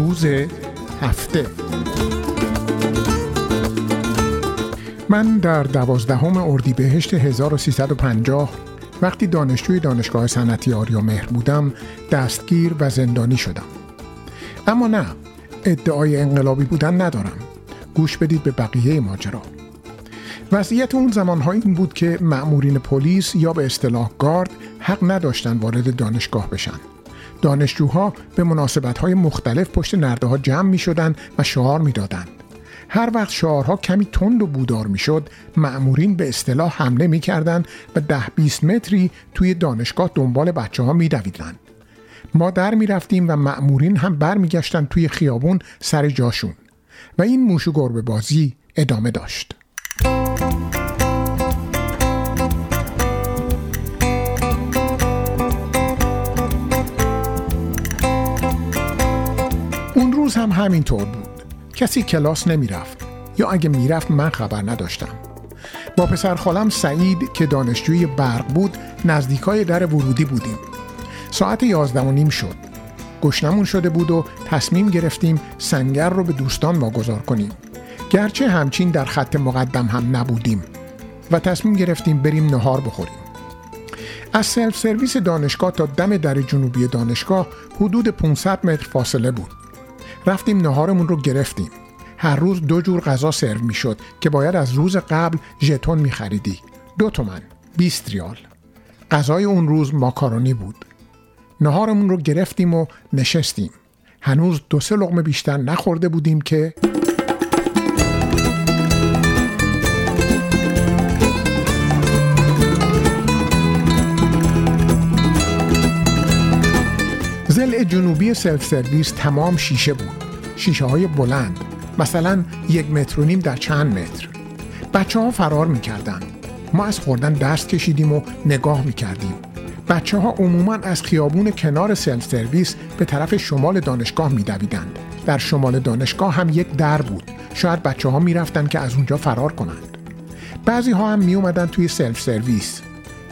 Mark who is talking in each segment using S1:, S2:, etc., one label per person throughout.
S1: روز هفته. من در دوازدهم اردیبهشت 1350 وقتی دانشجوی دانشگاه صنعتی آریا مهر بودم دستگیر و زندانی شدم. اما نه ادعای انقلابی بودن ندارم. گوش بدید به بقیه ماجرا. وضعیت اون زمانها این بود که مأمورین پلیس یا به اصطلاح گارد حق نداشتن وارد دانشگاه بشن. دانشجوها به مناسبت‌های مختلف پشت نرده ها جمع می شدن و شعار می دادن. هر وقت شعارها کمی تند و بودار می شد معمورین به اصطلاح حمله می کردن و ده 20 متری توی دانشگاه دنبال بچه ها می دویدن. ما در می رفتیم و معمورین هم بر می گشتن توی خیابون سر جاشون و این موشو گربه بازی ادامه داشت. اون روز هم همینطور بود. کسی کلاس نمی‌رفت. یا اگه می‌رفت من خبر نداشتم. با پسر خالم سعید که دانشجوی برق بود نزدیکای در ورودی بودیم. ساعت یازده و نیم شد. گشنمون شده بود و تصمیم گرفتیم سنگر رو به دوستان واگذار کنیم. گرچه همچین در خط مقدم هم نبودیم. و تصمیم گرفتیم بریم نهار بخوریم. از سلف سرویس دانشگاه تا دم در جنوبی دانشگاه حدود 500 متر فاصله بود. رفتیم نهارمون رو گرفتیم. هر روز دو جور غذا سرو می‌شد که باید از روز قبل ژتون می خریدی دو تومن 20 ریال. غذای اون روز ماکارونی بود. نهارمون رو گرفتیم و نشستیم. هنوز دو سه لغمه بیشتر نخورده بودیم که جنوبی سلف سرویس تمام شیشه بود. شیشه های بلند. مثلا یک متر و نیم در چند متر. بچه ها فرار می‌کردن. ما از خوردن دست کشیدیم و نگاه می‌کردیم. بچه ها عموما از خیابون کنار سلف سرویس به طرف شمال دانشگاه میدویدند. در شمال دانشگاه هم یک در بود. شاید بچه ها می‌رفتن که از اونجا فرار کنند. بعضی ها هم می اومدن توی سلف سرویس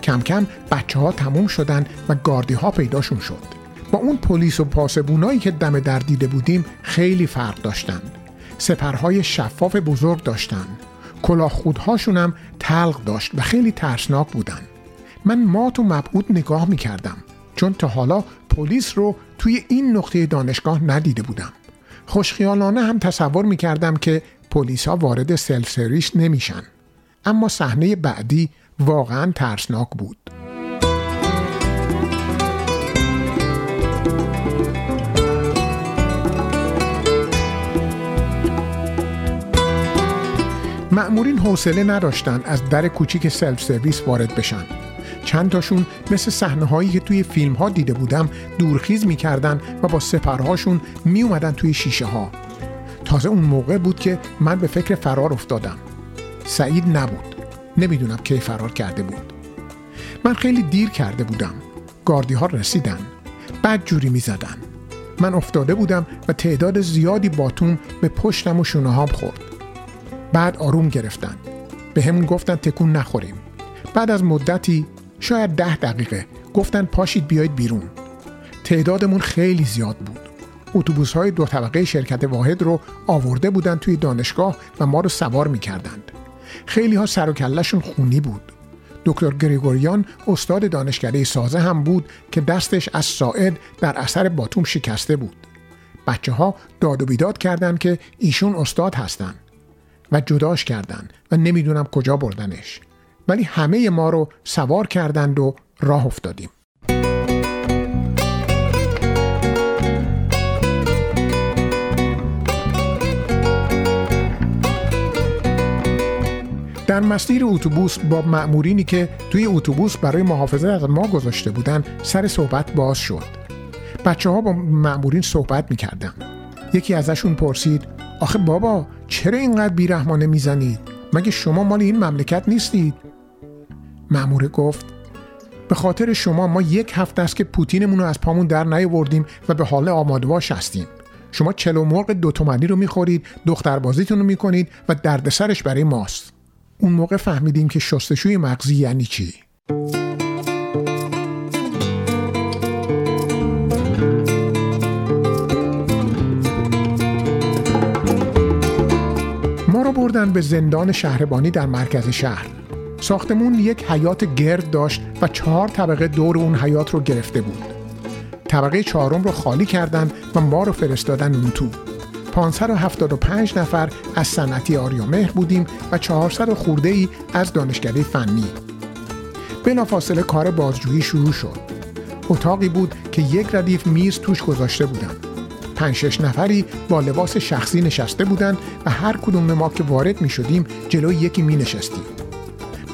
S1: کم کم بچه ها تموم شدن و گاردی ها پیداشون شد. با اون پلیس و پاسبونایی که دم در دیده بودیم خیلی فرق داشتند سپرهای شفاف بزرگ داشتند کلاه خودهاشون هم تلق داشت و خیلی ترسناک بودن. من مات و مبهوت نگاه می‌کردم چون تا حالا پلیس رو توی این نقطه دانشگاه ندیده بودم. خوشخیالانه هم تصور می‌کردم که پلیس ها وارد سلف سرویس نمیشن. اما صحنه بعدی واقعا ترسناک بود. مأمورین حوصله نداشتن از در کوچیک سلف سرویس وارد بشن. چند تاشون مثل صحنه هایی که توی فیلم ها دیده بودم دورخیز می‌کردن و با سپرهاشون می اومدن توی شیشه ها تازه اون موقع بود که من به فکر فرار افتادم. سعید نبود. نمی‌دونم کی فرار کرده بود. من خیلی دیر کرده بودم. گاردی ها رسیدن. بد جوری می زدن. من افتاده بودم و تعداد زیادی باتوم به پشتم و شونه خورد. بعد آروم گرفتن. به همون گفتن تکون نخوریم. بعد از مدتی شاید ده دقیقه گفتن پاشید بیایید بیرون. تعدادمون خیلی زیاد بود. اتوبوس های دو طبقه شرکت واحد رو آورده بودن توی دانشگاه و ما رو سوار می‌کردند. خیلی ها سر و کلشون خونی بود. دکتر گریگوریان استاد دانشکده سازه هم بود که دستش از ساعد در اثر باتوم شکسته بود. بچه ها داد و بیداد کردند که ایشون استاد هستند و جداش کردند و نمی‌دونم کجا بردنش. ولی همه ما رو سوار کردند و راه افتادیم. در مسیر اتوبوس با مأمورینی که توی اتوبوس برای محافظت از ما گذاشته بودن سر صحبت باز شد. بچه ها با مأمورین صحبت می‌کردن. یکی ازشون پرسید آخه بابا چرا اینقدر بیرحمانه می‌زنید؟ مگه شما مال این مملکت نیستید؟ مأموره گفت به خاطر شما ما یک هفته است که پوتینمون رو از پامون در نیاوردیم و به حال آمادواش هستیم. شما چلو مرغ دو تومنی رو می‌خورید دختربازیتون رو می‌کنید و دردسرش برای ماست. اون موقع فهمیدیم که شستشوی مغزی یعنی چی؟ بردن به زندان شهربانی در مرکز شهر. ساختمون یک حیات گرد داشت و چهار طبقه دور اون حیات رو گرفته بود. طبقه چهارم رو خالی کردن و ما رو فرستادن اون تو. 575 نفر از صنعتی آریامهر بودیم و 400 خورده ای از دانشکده فنی. بلافاصله کار بازجویی شروع شد. اتاقی بود که یک ردیف میز توش گذاشته بودن. پنج شش نفری با لباس شخصی نشسته بودند و هر کدوم ما که وارد می شدیم جلوی یکی می نشستیم.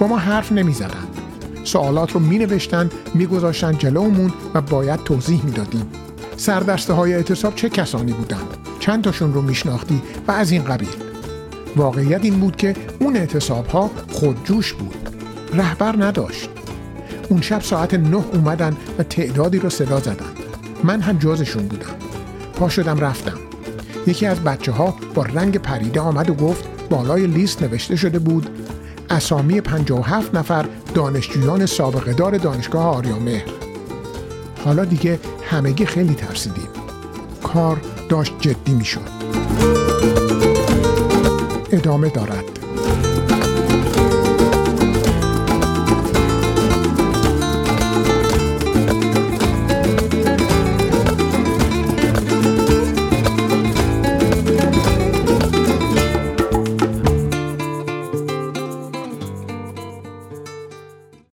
S1: با ما حرف نمی زدن. سوالات رو می نوشتن می گذاشتن جلومون و باید توضیح می دادیم. سردسته های اعتصاب چه کسانی بودند؟ چند تاشون رو میشناختی و از این قبیل واقعیت این بود که اون اعتصاب ها خودجوش بود رهبر نداشت اون شب ساعت نه اومدن و تعدادی رو صدا زدن من هم جازشون بودم پا شدم رفتم. یکی از بچه ها با رنگ پریده آمد و گفت بالای لیست نوشته شده بود اسامی 57 نفر دانشجویان سابقه دار دانشگاه آریامهر. حالا دیگه همگی خیلی ترسیدیم. کار داشت جدی می شد ادامه دارد.